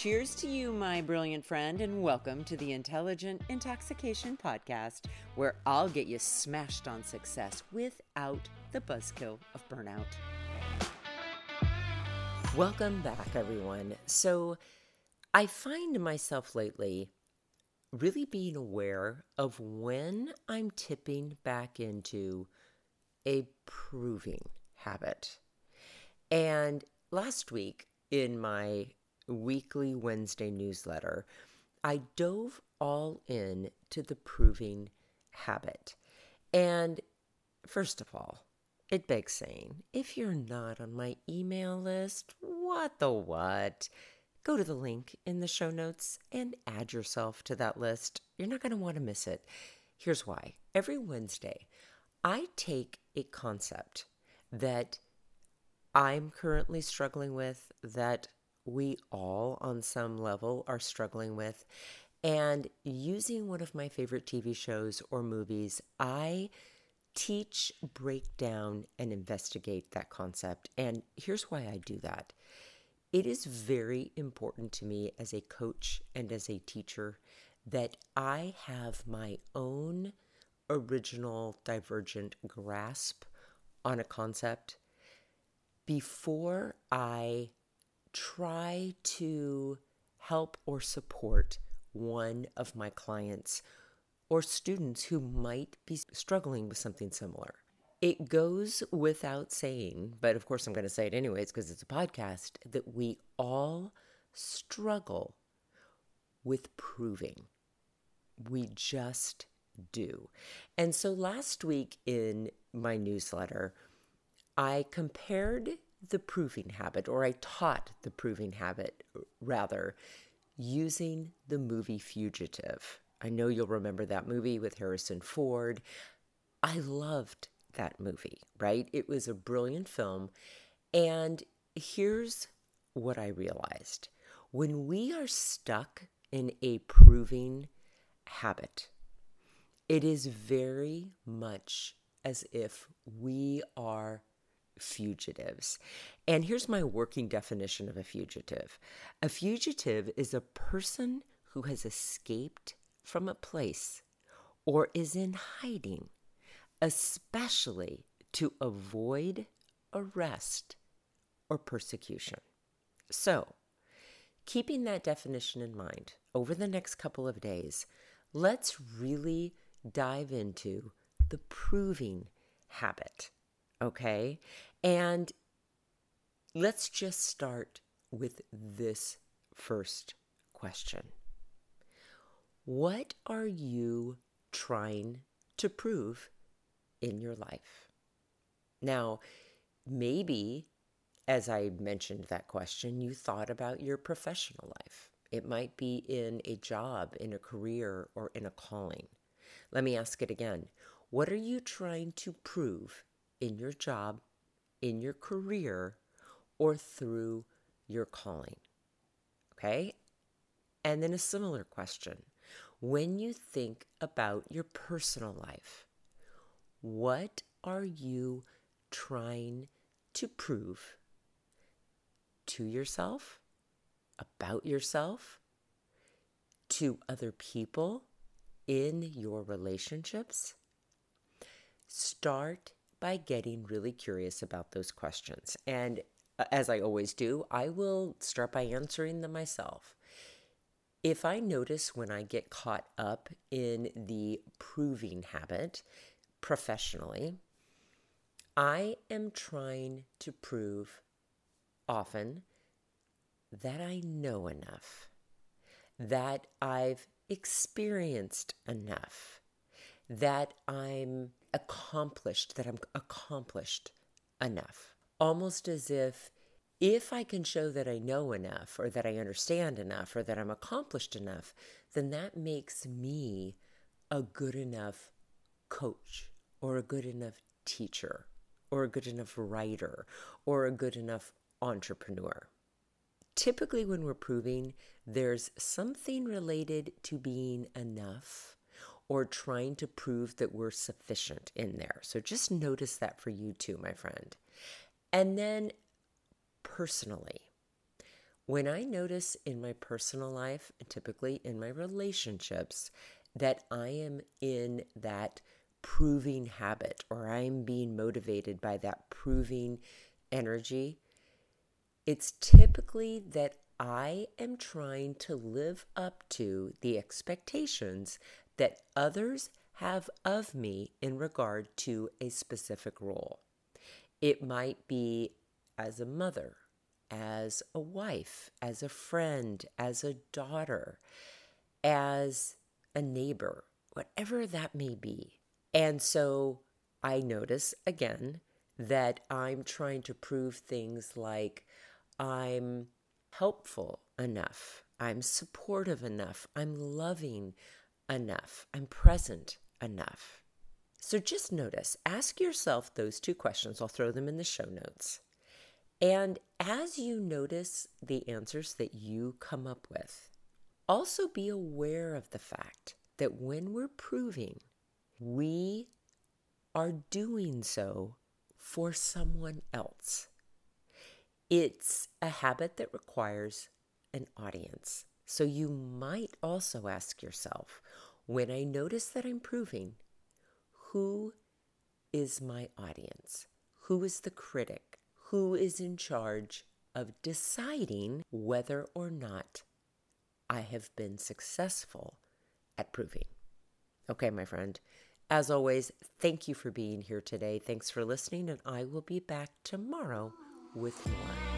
Cheers to you, my brilliant friend, and welcome to the Intelligent Intoxication Podcast, where I'll get you smashed on success without the buzzkill of burnout. Welcome back, everyone. So, I find myself lately really being aware of when I'm tipping back into a proving habit. And last week in my weekly Wednesday newsletter, I dove all in to the proving habit. And first of all, it begs saying, if you're not on my email list, what the what? Go to the link in the show notes and add yourself to that list. You're not going to want to miss it. Here's why. Every Wednesday, I take a concept that I'm currently struggling with, that we all, on some level, are struggling with. And using one of my favorite TV shows or movies, I teach, break down, and investigate that concept. And here's why I do that it is very important to me as a coach and as a teacher that I have my own original divergent grasp on a concept before I try to help or support one of my clients or students who might be struggling with something similar. It goes without saying, but of course I'm going to say it anyways because it's a podcast, that we all struggle with proving. We just do. And so last week in my newsletter, I compared the proving habit, or I taught the proving habit rather, using the movie Fugitive. I know you'll remember that movie with Harrison Ford. I loved that movie, right? It was a brilliant film. And here's what I realized when we are stuck in a proving habit, it is very much as if we are fugitives. And here's my working definition of a fugitive a fugitive is a person who has escaped from a place or is in hiding, especially to avoid arrest or persecution. So, keeping that definition in mind, over the next couple of days, let's really dive into the proving habit. Okay? And let's just start with this first question What are you trying to prove in your life? Now, maybe as I mentioned that question, you thought about your professional life. It might be in a job, in a career, or in a calling. Let me ask it again. What are you trying to prove in your job, in your career or through your calling? Okay? And then a similar question. When you think about your personal life, what are you trying to prove to yourself, about yourself, to other people in your relationships? Start by getting really curious about those questions. And uh, as I always do, I will start by answering them myself. If I notice when I get caught up in the proving habit professionally, I am trying to prove often that I know enough, that I've experienced enough, that I'm accomplished, that I'm accomplished enough. Almost as if if I can show that I know enough or that I understand enough or that I'm accomplished enough, then that makes me a good enough coach or a good enough teacher or a good enough writer or a good enough entrepreneur. Typically, when we're proving, there's something related to being enough or trying to prove that we're sufficient in there. So just notice that for you too, my friend. And then personally, When I notice in my personal life, typically in my relationships, that I am in that proving habit or I'm being motivated by that proving energy, it's typically that I am trying to live up to the expectations that others have of me in regard to a specific role. It might be as a mother, as a wife, as a friend, as a daughter, as a neighbor, whatever that may be. And so I notice again that I'm trying to prove things like I'm helpful enough, I'm supportive enough, I'm loving enough, I'm present enough. So just notice, ask yourself those two questions. I'll throw them in the show notes. And as you notice the answers that you come up with, also be aware of the fact that when we're proving, we are doing so for someone else. It's a habit that requires an audience. So you might also ask yourself when I notice that I'm proving, who is my audience? Who is the critic? Who is in charge of deciding whether or not I have been successful at proving? Okay, my friend. As always, thank you for being here today. Thanks for listening, and I will be back tomorrow with more.